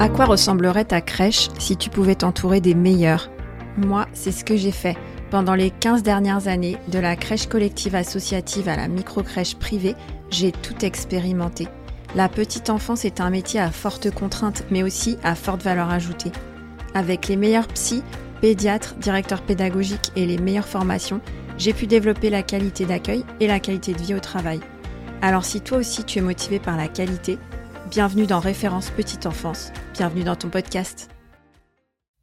À quoi ressemblerait ta crèche si tu pouvais t'entourer des meilleurs? Moi, c'est ce que j'ai fait. Pendant les 15 dernières années, de la crèche collective associative à la micro-crèche privée, j'ai tout expérimenté. La petite enfance est un métier à forte contrainte, mais aussi à forte valeur ajoutée. Avec les meilleurs psys, pédiatres, directeurs pédagogiques et les meilleures formations, j'ai pu développer la qualité d'accueil et la qualité de vie au travail. Alors si toi aussi tu es motivé par la qualité, Bienvenue dans Référence Petite Enfance. Bienvenue dans ton podcast.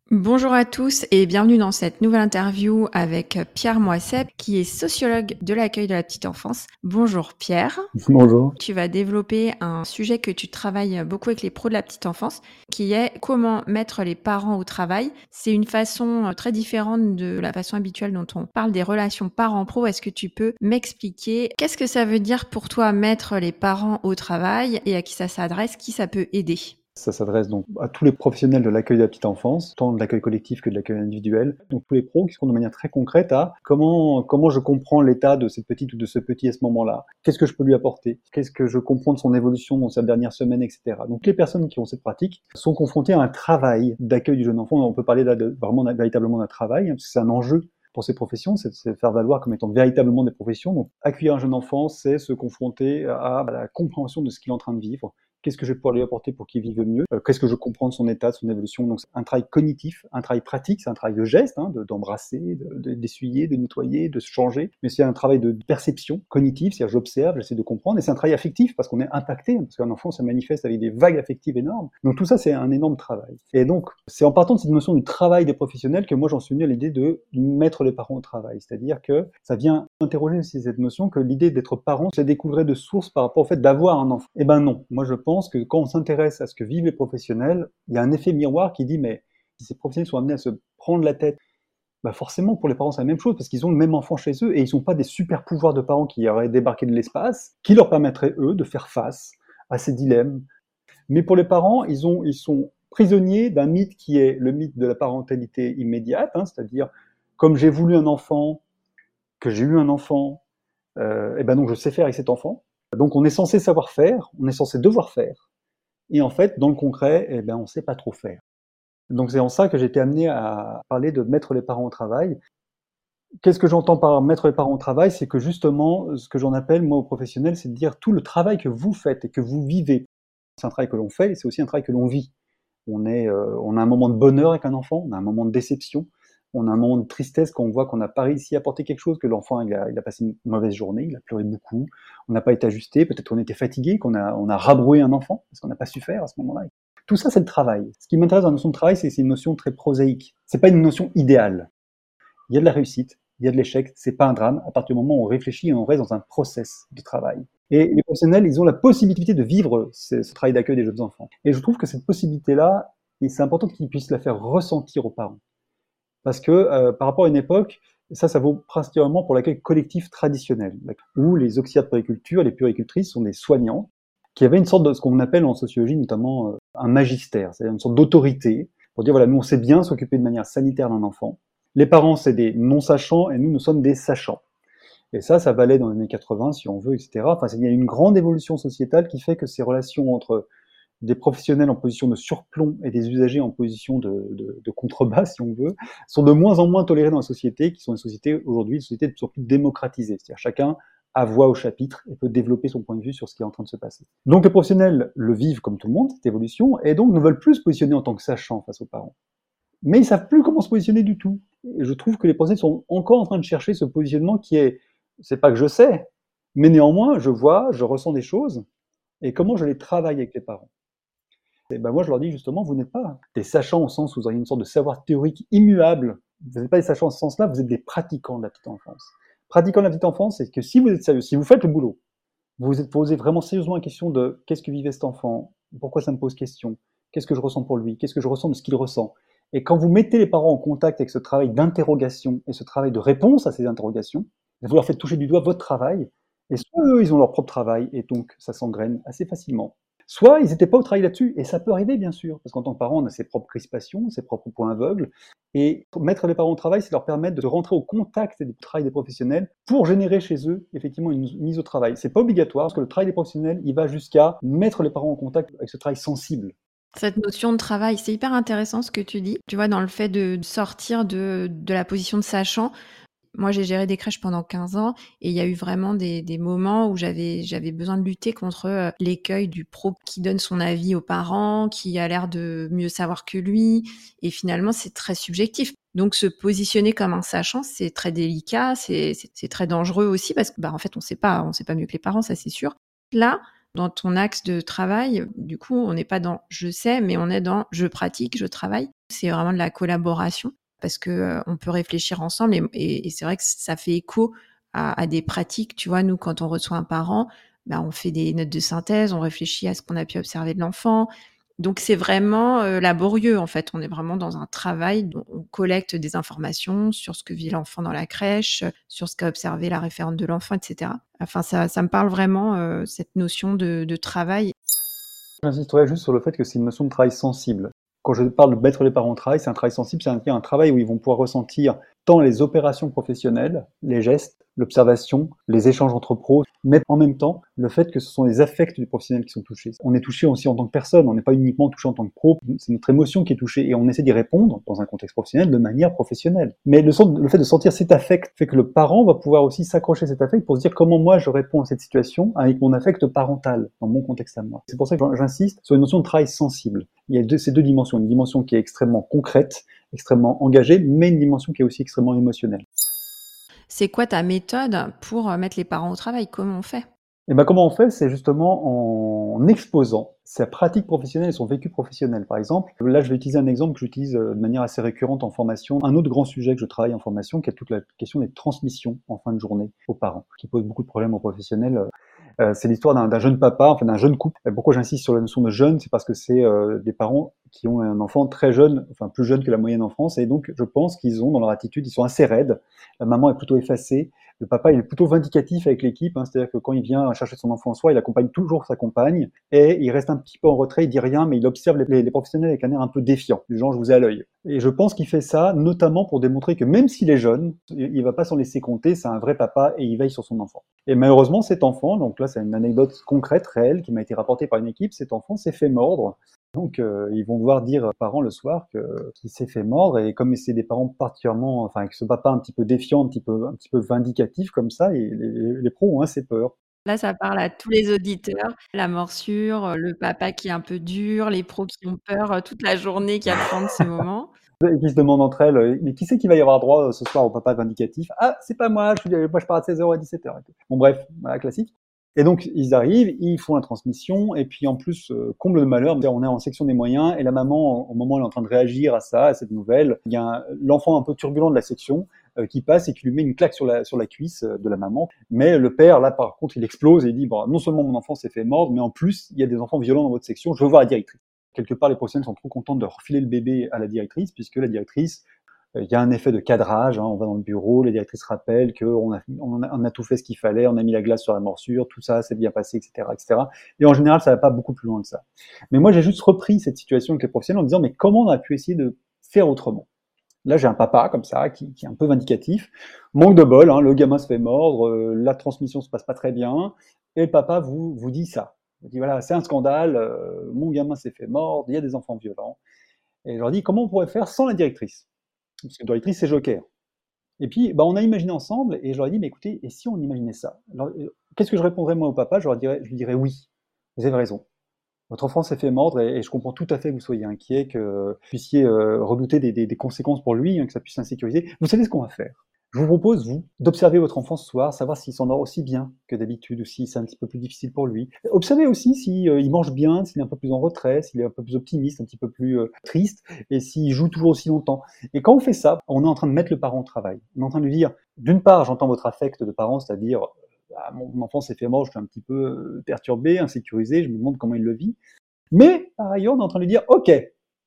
Bonjour à tous et bienvenue dans cette nouvelle interview avec Pierre Moissep, qui est sociologue de l'accueil de la petite enfance. Bonjour Pierre. Bonjour. Tu vas développer un sujet que tu travailles beaucoup avec les pros de la petite enfance, qui est comment mettre les parents au travail. C'est une façon très différente de la façon habituelle dont on parle des relations parents-pro. Est-ce que tu peux m'expliquer qu'est-ce que ça veut dire pour toi mettre les parents au travail et à qui ça s'adresse, qui ça peut aider? Ça s'adresse donc à tous les professionnels de l'accueil de la petite enfance, tant de l'accueil collectif que de l'accueil individuel. Donc tous les pros qui sont de manière très concrète à comment, comment je comprends l'état de cette petite ou de ce petit à ce moment-là? Qu'est-ce que je peux lui apporter? Qu'est-ce que je comprends de son évolution dans sa dernière semaine, etc. Donc les personnes qui ont cette pratique sont confrontées à un travail d'accueil du jeune enfant. On peut parler là de, vraiment véritablement d'un travail, hein, parce que c'est un enjeu pour ces professions, c'est de faire valoir comme étant véritablement des professions. Donc, accueillir un jeune enfant, c'est se confronter à la compréhension de ce qu'il est en train de vivre, qu'est-ce que je vais pouvoir lui apporter pour qu'il vive mieux, euh, qu'est-ce que je comprends de son état, de son évolution? Donc c'est un travail cognitif, un travail pratique, c'est un travail de geste, hein, d'embrasser, d'essuyer, de, nettoyer, de se changer, mais c'est un travail de perception cognitive, c'est-à-dire j'observe, j'essaie de comprendre, et c'est un travail affectif parce qu'on est impacté, parce qu'un enfant se manifeste avec des vagues affectives énormes. Donc tout ça c'est un énorme travail. Et donc c'est en partant de cette notion du travail des professionnels que moi j'en suis venu à l'idée de mettre les parents au travail, c'est-à-dire que ça vient interroger aussi cette notion que l'idée d'être parent, c'est découvrir de source par rapport au fait d'avoir un enfant. Eh ben non, moi je pense que quand on s'intéresse à ce que vivent les professionnels, il y a un effet miroir qui dit mais si ces professionnels sont amenés à se prendre la tête, bah forcément pour les parents c'est la même chose parce qu'ils ont le même enfant chez eux et ils n'ont pas des super pouvoirs de parents qui auraient débarqué de l'espace, qui leur permettraient eux de faire face à ces dilemmes. Mais pour les parents, ils, ont, ils sont prisonniers d'un mythe qui est le mythe de la parentalité immédiate, hein, c'est-à-dire comme j'ai voulu un enfant, que j'ai eu un enfant, euh, et ben donc je sais faire avec cet enfant. Donc on est censé savoir faire, on est censé devoir faire, et en fait, dans le concret, eh ben, on ne sait pas trop faire. Donc c'est en ça que j'ai été amené à parler de mettre les parents au travail. Qu'est-ce que j'entends par mettre les parents au travail? C'est que justement, ce que j'en appelle, moi, aux professionnels, c'est de dire tout le travail que vous faites et que vous vivez. C'est un travail que l'on fait et c'est aussi un travail que l'on vit. On, est, euh, on a un moment de bonheur avec un enfant, on a un moment de déception, on a un moment de tristesse quand on voit qu'on n'a pas réussi à apporter quelque chose, que l'enfant il a, passé une mauvaise journée, il a pleuré beaucoup, on n'a pas été ajusté, peut-être qu'on était fatigué, qu'on a, on rabroué un enfant parce qu'on n'a pas su faire à ce moment-là. Tout ça, c'est le travail. Ce qui m'intéresse dans la notion de travail, c'est que c'est une notion très prosaïque. C'est pas une notion idéale. Il y a de la réussite, il y a de l'échec, c'est pas un drame. À partir du moment où on réfléchit et on reste dans un process de travail. Et les professionnels, ils ont la possibilité de vivre ce travail d'accueil des jeunes enfants. Et je trouve que cette possibilité-là, c'est important qu'ils puissent la faire ressentir aux parents parce que euh, par rapport à une époque, ça, ça vaut principalement pour l'accueil collectif traditionnel, où les auxiliaires de périculture, les puéricultrices sont des soignants qui avaient une sorte de ce qu'on appelle en sociologie notamment euh, un magistère, c'est-à-dire une sorte d'autorité pour dire voilà, nous on sait bien s'occuper de manière sanitaire d'un enfant. Les parents c'est des non-sachants et nous nous sommes des sachants. Et ça, ça valait dans les années 80 si on veut, etc. Enfin, il y a une grande évolution sociétale qui fait que ces relations entre des professionnels en position de surplomb et des usagers en position de, de, contrebas, si on veut, sont de moins en moins tolérés dans la société, qui sont des sociétés aujourd'hui, des sociétés de plus démocratisées. C'est-à-dire chacun a voix au chapitre et peut développer son point de vue sur ce qui est en train de se passer. Donc les professionnels le vivent comme tout le monde, cette évolution, et donc ne veulent plus se positionner en tant que sachants face aux parents. Mais ils savent plus comment se positionner du tout. Et je trouve que les professionnels sont encore en train de chercher ce positionnement qui est, c'est pas que je sais, mais néanmoins, je vois, je ressens des choses, et comment je les travaille avec les parents. Et ben moi, je leur dis justement, vous n'êtes pas des sachants au sens où vous auriez une sorte de savoir théorique immuable. Vous n'êtes pas des sachants en ce sens-là, vous êtes des pratiquants de la petite enfance. Pratiquants de la petite enfance, c'est que si vous êtes sérieux, si vous faites le boulot, vous vous êtes posé vraiment sérieusement la question de qu'est-ce que vivait cet enfant, pourquoi ça me pose question, qu'est-ce que je ressens pour lui, qu'est-ce que je ressens de ce qu'il ressent? Et quand vous mettez les parents en contact avec ce travail d'interrogation et ce travail de réponse à ces interrogations, vous leur faites toucher du doigt votre travail, et soit eux, ils ont leur propre travail, et donc ça s'engraine assez facilement. Soit ils n'étaient pas au travail là-dessus, et ça peut arriver bien sûr, parce qu'en tant que parent, on a ses propres crispations, ses propres points aveugles, et mettre les parents au travail, c'est leur permettre de rentrer au contact du travail des professionnels pour générer chez eux effectivement une mise au travail. C'est pas obligatoire, parce que le travail des professionnels, il va jusqu'à mettre les parents en contact avec ce travail sensible. Cette notion de travail, c'est hyper intéressant ce que tu dis. Tu vois, dans le fait de sortir de, de la position de sachant, moi, j'ai géré des crèches pendant 15 ans et il y a eu vraiment des, moments où j'avais j'avais besoin de lutter contre euh, l'écueil du pro qui donne son avis aux parents, qui a l'air de mieux savoir que lui et finalement c'est très subjectif. Donc se positionner comme un sachant, c'est très délicat, c'est très dangereux aussi parce que bah en fait on sait pas, on sait pas mieux que les parents, ça c'est sûr. Là, dans ton axe de travail, du coup, on n'est pas dans je sais, mais on est dans je pratique, je travaille. C'est vraiment de la collaboration parce que on peut réfléchir ensemble et, c'est vrai que ça fait écho à, des pratiques. Tu vois, nous, quand on reçoit un parent, ben, on fait des notes de synthèse, on réfléchit à ce qu'on a pu observer de l'enfant. Donc c'est vraiment laborieux en fait. On est vraiment dans un travail. On collecte des informations sur ce que vit l'enfant dans la crèche, sur ce qu'a observé la référente de l'enfant, etc. Enfin, ça, ça me parle vraiment cette notion de, de travail. J'insisterai juste sur le fait que c'est une notion de travail sensible quand je parle de mettre les parents au travail, c'est un travail sensible, c'est un, travail où ils vont pouvoir ressentir tant les opérations professionnelles, les gestes, l'observation, les échanges entre pros, mais en même temps le fait que ce sont les affects du professionnel qui sont touchés. On est touché aussi en tant que personne, on n'est pas uniquement touché en tant que pro, c'est notre émotion qui est touchée et on essaie d'y répondre dans un contexte professionnel de manière professionnelle. Mais le, fait de sentir cet affect fait que le parent va pouvoir aussi s'accrocher à cet affect pour se dire comment moi je réponds à cette situation avec mon affect parental dans mon contexte à moi. C'est pour ça que j'insiste sur une notion de travail sensible. Il y a ces deux dimensions, une dimension qui est extrêmement concrète, extrêmement engagée, mais une dimension qui est aussi extrêmement émotionnelle. C'est quoi ta méthode pour euh, mettre les parents au travail? Comment on fait? Et eh ben, comment on fait? C'est justement en exposant sa pratique professionnelle et son vécu professionnel. Par exemple, là, je vais utiliser un exemple que j'utilise euh, de manière assez récurrente en formation. Un autre grand sujet que je travaille en formation, qui est toute la question des transmissions en fin de journée aux parents, qui pose beaucoup de problèmes aux professionnels. Euh, c'est l'histoire d'un jeune papa, enfin d'un jeune couple. pourquoi j'insiste sur la notion de jeune? C'est parce que c'est des parents qui ont un enfant très jeune, enfin plus jeune que la moyenne en France, et donc je pense qu'ils ont dans leur attitude, ils sont assez raides. La maman est plutôt effacée, le papa il est plutôt vindicatif avec l'équipe, hein, c'est-à-dire que quand il vient chercher son enfant en soi, il accompagne toujours sa compagne, et il reste un petit peu en retrait, il dit rien, mais il observe les, professionnels avec un air un peu défiant, du genre je vous ai à l'œil. Et je pense qu'il fait ça notamment pour démontrer que même s'il est jeune, il va pas s'en laisser compter, c'est un vrai papa et il veille sur son enfant. Et malheureusement, cet enfant, donc là c'est une anecdote concrète, réelle, qui m'a été rapportée par une équipe, cet enfant s'est fait mordre donc, euh, ils vont devoir dire aux parents le soir qu'il s'est fait mordre. Et comme c'est des parents particulièrement, enfin, avec ce papa un petit peu défiant, un petit peu vindicatif comme ça, et les, pros ont assez peur. Là, ça parle à tous les auditeurs. La morsure, le papa qui est un peu dur, les pros qui ont peur euh, toute la journée, qui attendent ce moment. Et qui se demandent entre elles, mais qui c'est qui va y avoir droit euh, ce soir au papa vindicatif? Ah, c'est pas moi, je, moi je pars à 16h à 17h. Bon bref, voilà, classique. Et donc, ils arrivent, ils font la transmission, et puis en plus, euh, comble de malheur, on est en section des moyens, et la maman, au moment où elle est en train de réagir à ça, à cette nouvelle, il y a l'enfant un peu turbulent de la section euh, qui passe et qui lui met une claque sur la, sur la cuisse euh, de la maman. Mais le père, là, par contre, il explose et il dit, bon, non seulement mon enfant s'est fait mordre, mais en plus, il y a des enfants violents dans votre section, je veux voir la directrice. Quelque part, les professionnels sont trop contents de refiler le bébé à la directrice, puisque la directrice euh, il y a un effet de cadrage. Hein, on va dans le bureau, les directrices rappellent qu'on a, on a, on a tout fait ce qu'il fallait, on a mis la glace sur la morsure, tout ça s'est bien passé, etc., etc. Et en général, ça va pas beaucoup plus loin que ça. Mais moi, j'ai juste repris cette situation avec les professionnels en disant, mais comment on a pu essayer de faire autrement? Là, j'ai un papa comme ça qui, est un peu vindicatif. Manque de bol, hein, le gamin se fait mordre, euh, la transmission se passe pas très bien, et le papa vous dit ça. Il dit voilà, c'est un scandale, euh, mon gamin s'est fait mordre, il y a des enfants violents. Et je leur dis comment on pourrait faire sans la directrice? Parce que directrice, c'est Joker. Et puis, bah, on a imaginé ensemble, et je leur ai dit, mais écoutez, et si on imaginait ça? Euh, Qu'est-ce que je répondrais moi au papa? Je, je lui dirais oui, vous avez raison. Votre enfant s'est fait mordre, et, je comprends tout à fait que vous soyez inquiet, que vous puissiez euh, redouter des, conséquences pour lui, hein, que ça puisse l'insécuriser. Vous savez ce qu'on va faire je vous propose, vous, d'observer votre enfant ce soir, savoir s'il s'en aussi bien que d'habitude ou si c'est un petit peu plus difficile pour lui. Observez aussi s'il euh, mange bien, s'il est un peu plus en retrait, s'il est un peu plus optimiste, un petit peu plus euh, triste, et s'il joue toujours aussi longtemps. Et quand on fait ça, on est en train de mettre le parent au travail. On est en train de lui dire, d'une part, j'entends votre affect de parent, c'est-à-dire, ah, mon enfant s'est fait mort, je suis un petit peu euh, perturbé, insécurisé, je me demande comment il le vit. Mais, par ailleurs, on est en train de lui dire, OK,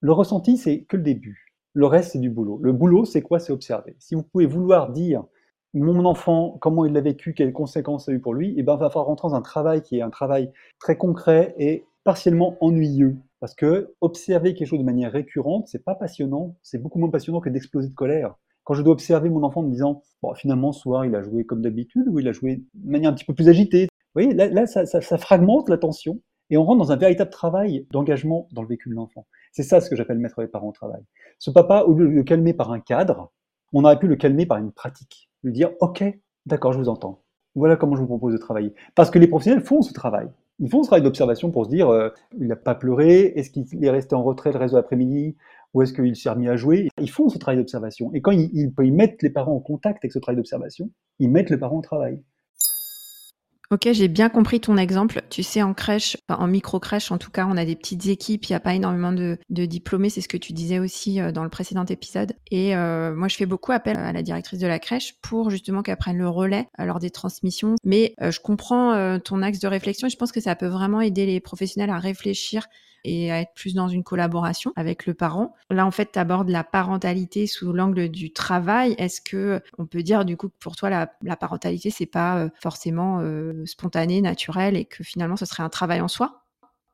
le ressenti, c'est que le début. Le reste, c'est du boulot. Le boulot, c'est quoi? C'est observer. Si vous pouvez vouloir dire mon enfant, comment il l'a vécu, quelles conséquences ça a eu pour lui, et eh ben, va falloir rentrer dans un travail qui est un travail très concret et partiellement ennuyeux. Parce que observer quelque chose de manière récurrente, c'est pas passionnant, c'est beaucoup moins passionnant que d'exploser de colère. Quand je dois observer mon enfant en me disant, bon, finalement, ce soir, il a joué comme d'habitude, ou il a joué de manière un petit peu plus agitée. Vous voyez, là, ça, fragmente l'attention. Et on rentre dans un véritable travail d'engagement dans le vécu de l'enfant. C'est ça ce que j'appelle mettre les parents au travail. Ce papa, au lieu de le calmer par un cadre, on aurait pu le calmer par une pratique. Lui dire, OK, d'accord, je vous entends. Voilà comment je vous propose de travailler. Parce que les professionnels font ce travail. Ils font ce travail d'observation pour se dire, euh, il n'a pas pleuré, est-ce qu'il est resté en retrait le reste de l'après-midi, ou est-ce qu'il s'est remis à jouer? Ils font ce travail d'observation. Et quand ils, mettre les parents en contact avec ce travail d'observation, ils mettent les parents au travail. Ok, j'ai bien compris ton exemple. Tu sais, en crèche, en micro-crèche, en tout cas, on a des petites équipes, il n'y a pas énormément de, diplômés, c'est ce que tu disais aussi euh, dans le précédent épisode. Et euh, moi, je fais beaucoup appel à la directrice de la crèche pour justement qu'elle prenne le relais euh, lors des transmissions. Mais je comprends ton axe de réflexion et je pense que ça peut vraiment aider les professionnels à réfléchir et à être plus dans une collaboration avec le parent. Là, en fait, tu abordes la parentalité sous l'angle du travail. Est-ce que on peut dire du coup que pour toi, la, parentalité, c'est pas euh, forcément euh, spontané, naturel et que finalement, ce serait un travail en soi?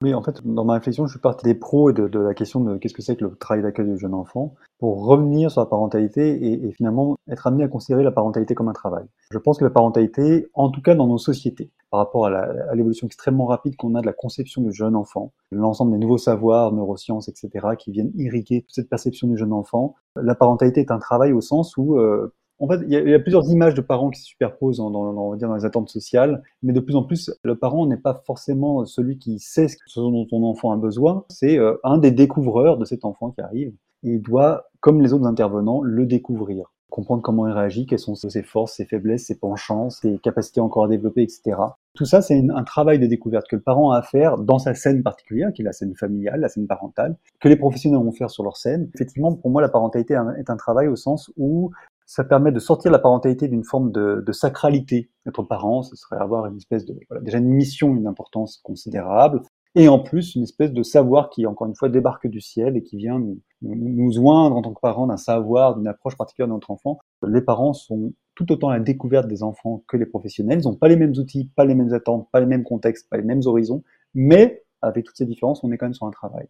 Oui, en fait, dans ma réflexion, je suis parti des pros et de, la question de qu'est-ce que c'est que le travail d'accueil du jeune enfant pour revenir sur la parentalité et, finalement être amené à considérer la parentalité comme un travail. Je pense que la parentalité, en tout cas dans nos sociétés, par rapport à l'évolution extrêmement rapide qu'on a de la conception du jeune enfant, l'ensemble des nouveaux savoirs, neurosciences, etc., qui viennent irriguer toute cette perception du jeune enfant, la parentalité est un travail au sens où euh, en fait, il y, a, plusieurs images de parents qui se superposent dans, les attentes sociales, mais de plus en plus, le parent n'est pas forcément celui qui sait ce dont son enfant a besoin, c'est euh, un des découvreurs de cet enfant qui arrive. il doit, comme les autres intervenants, le découvrir, comprendre comment il réagit, quelles sont ses forces, ses faiblesses, ses penchants, ses capacités encore à développer, etc. Tout ça, c'est un travail de découverte que le parent a à faire dans sa scène particulière, qui est la scène familiale, la scène parentale, que les professionnels vont faire sur leur scène. Effectivement, pour moi, la parentalité est un travail au sens où ça permet de sortir la parentalité d'une forme de, de, sacralité. Être parent, ce serait avoir une espèce de, voilà, déjà une mission, une importance considérable, et en plus une espèce de savoir qui, encore une fois, débarque du ciel et qui vient nous, nous, oindre en tant que parents d'un savoir, d'une approche particulière de notre enfant. Les parents sont tout autant à la découverte des enfants que les professionnels. Ils n'ont pas les mêmes outils, pas les mêmes attentes, pas les mêmes contextes, pas les mêmes horizons, mais avec toutes ces différences, on est quand même sur un travail.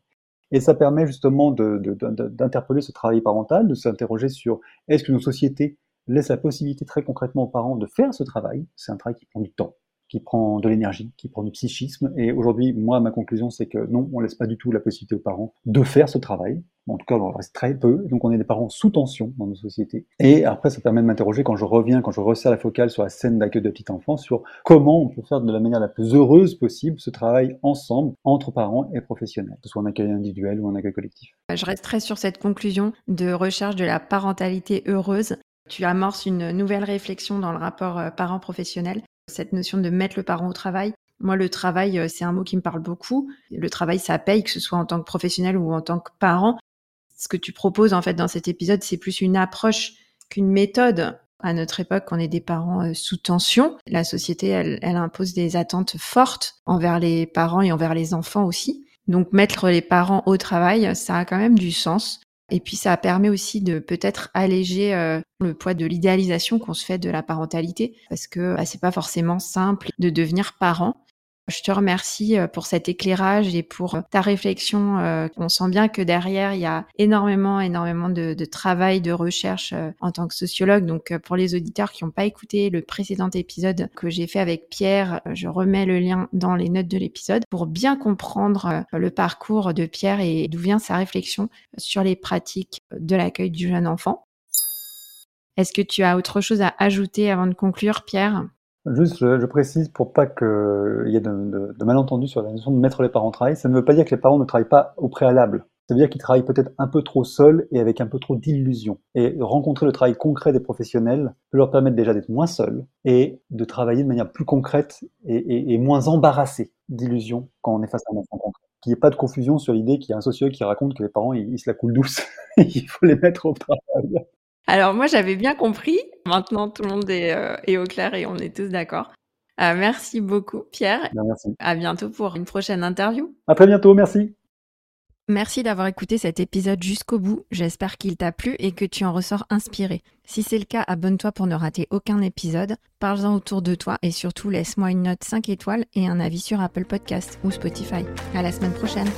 Et ça permet justement d'interpeller ce travail parental, de s'interroger sur est-ce que nos sociétés laissent la possibilité très concrètement aux parents de faire ce travail? C'est un travail qui prend du temps qui prend de l'énergie, qui prend du psychisme. Et aujourd'hui, moi, ma conclusion, c'est que non, on laisse pas du tout la possibilité aux parents de faire ce travail. En tout cas, on reste très peu. Donc, on est des parents sous tension dans nos sociétés. Et après, ça permet de m'interroger quand je reviens, quand je resserre la focale sur la scène d'accueil de petite enfance, sur comment on peut faire de la manière la plus heureuse possible ce travail ensemble entre parents et professionnels, que ce soit un accueil individuel ou un accueil collectif. Je resterai sur cette conclusion de recherche de la parentalité heureuse tu amorces une nouvelle réflexion dans le rapport euh, parent-professionnel cette notion de mettre le parent au travail. Moi, le travail, euh, c'est un mot qui me parle beaucoup. Le travail, ça paye, que ce soit en tant que professionnel ou en tant que parent. Ce que tu proposes, en fait, dans cet épisode, c'est plus une approche qu'une méthode. À notre époque, on est des parents euh, sous tension. La société, elle, elle impose des attentes fortes envers les parents et envers les enfants aussi. Donc, mettre les parents au travail, ça a quand même du sens. Et puis ça permet aussi de peut-être alléger euh, le poids de l'idéalisation qu'on se fait de la parentalité, parce que bah, c'est pas forcément simple de devenir parent. Je te remercie euh, pour cet éclairage et pour euh, ta réflexion. Euh, on sent bien que derrière, il y a énormément, énormément de, travail, de recherche en tant que sociologue. Donc, pour les auditeurs qui n'ont pas écouté le précédent épisode que j'ai fait avec Pierre, je remets le lien dans les notes de l'épisode pour bien comprendre le parcours de Pierre et d'où vient sa réflexion sur les pratiques de l'accueil du jeune enfant. Est-ce que tu as autre chose à ajouter avant de conclure, Pierre? Juste, je, précise pour pas qu'il y ait de, de, malentendus sur la notion de mettre les parents au travail. Ça ne veut pas dire que les parents ne travaillent pas au préalable. Ça veut dire qu'ils travaillent peut-être un peu trop seuls et avec un peu trop d'illusions. Et rencontrer le travail concret des professionnels peut leur permettre déjà d'être moins seuls et de travailler de manière plus concrète et, moins embarrassés d'illusions quand on est face à un enfant concret. Qu'il n'y ait pas de confusion sur l'idée qu'il y a un sociologue qui raconte que les parents, ils, se la coulent douce. Il faut les mettre au travail. Alors moi j'avais bien compris. Maintenant tout le monde est, euh, est au clair et on est tous d'accord. Euh, merci beaucoup Pierre. merci. À bientôt pour une prochaine interview. À très bientôt, merci. Merci d'avoir écouté cet épisode jusqu'au bout. J'espère qu'il t'a plu et que tu en ressors inspiré. Si c'est le cas, abonne-toi pour ne rater aucun épisode. Parle-en autour de toi et surtout laisse-moi une note 5 étoiles et un avis sur Apple Podcast ou Spotify. À la semaine prochaine.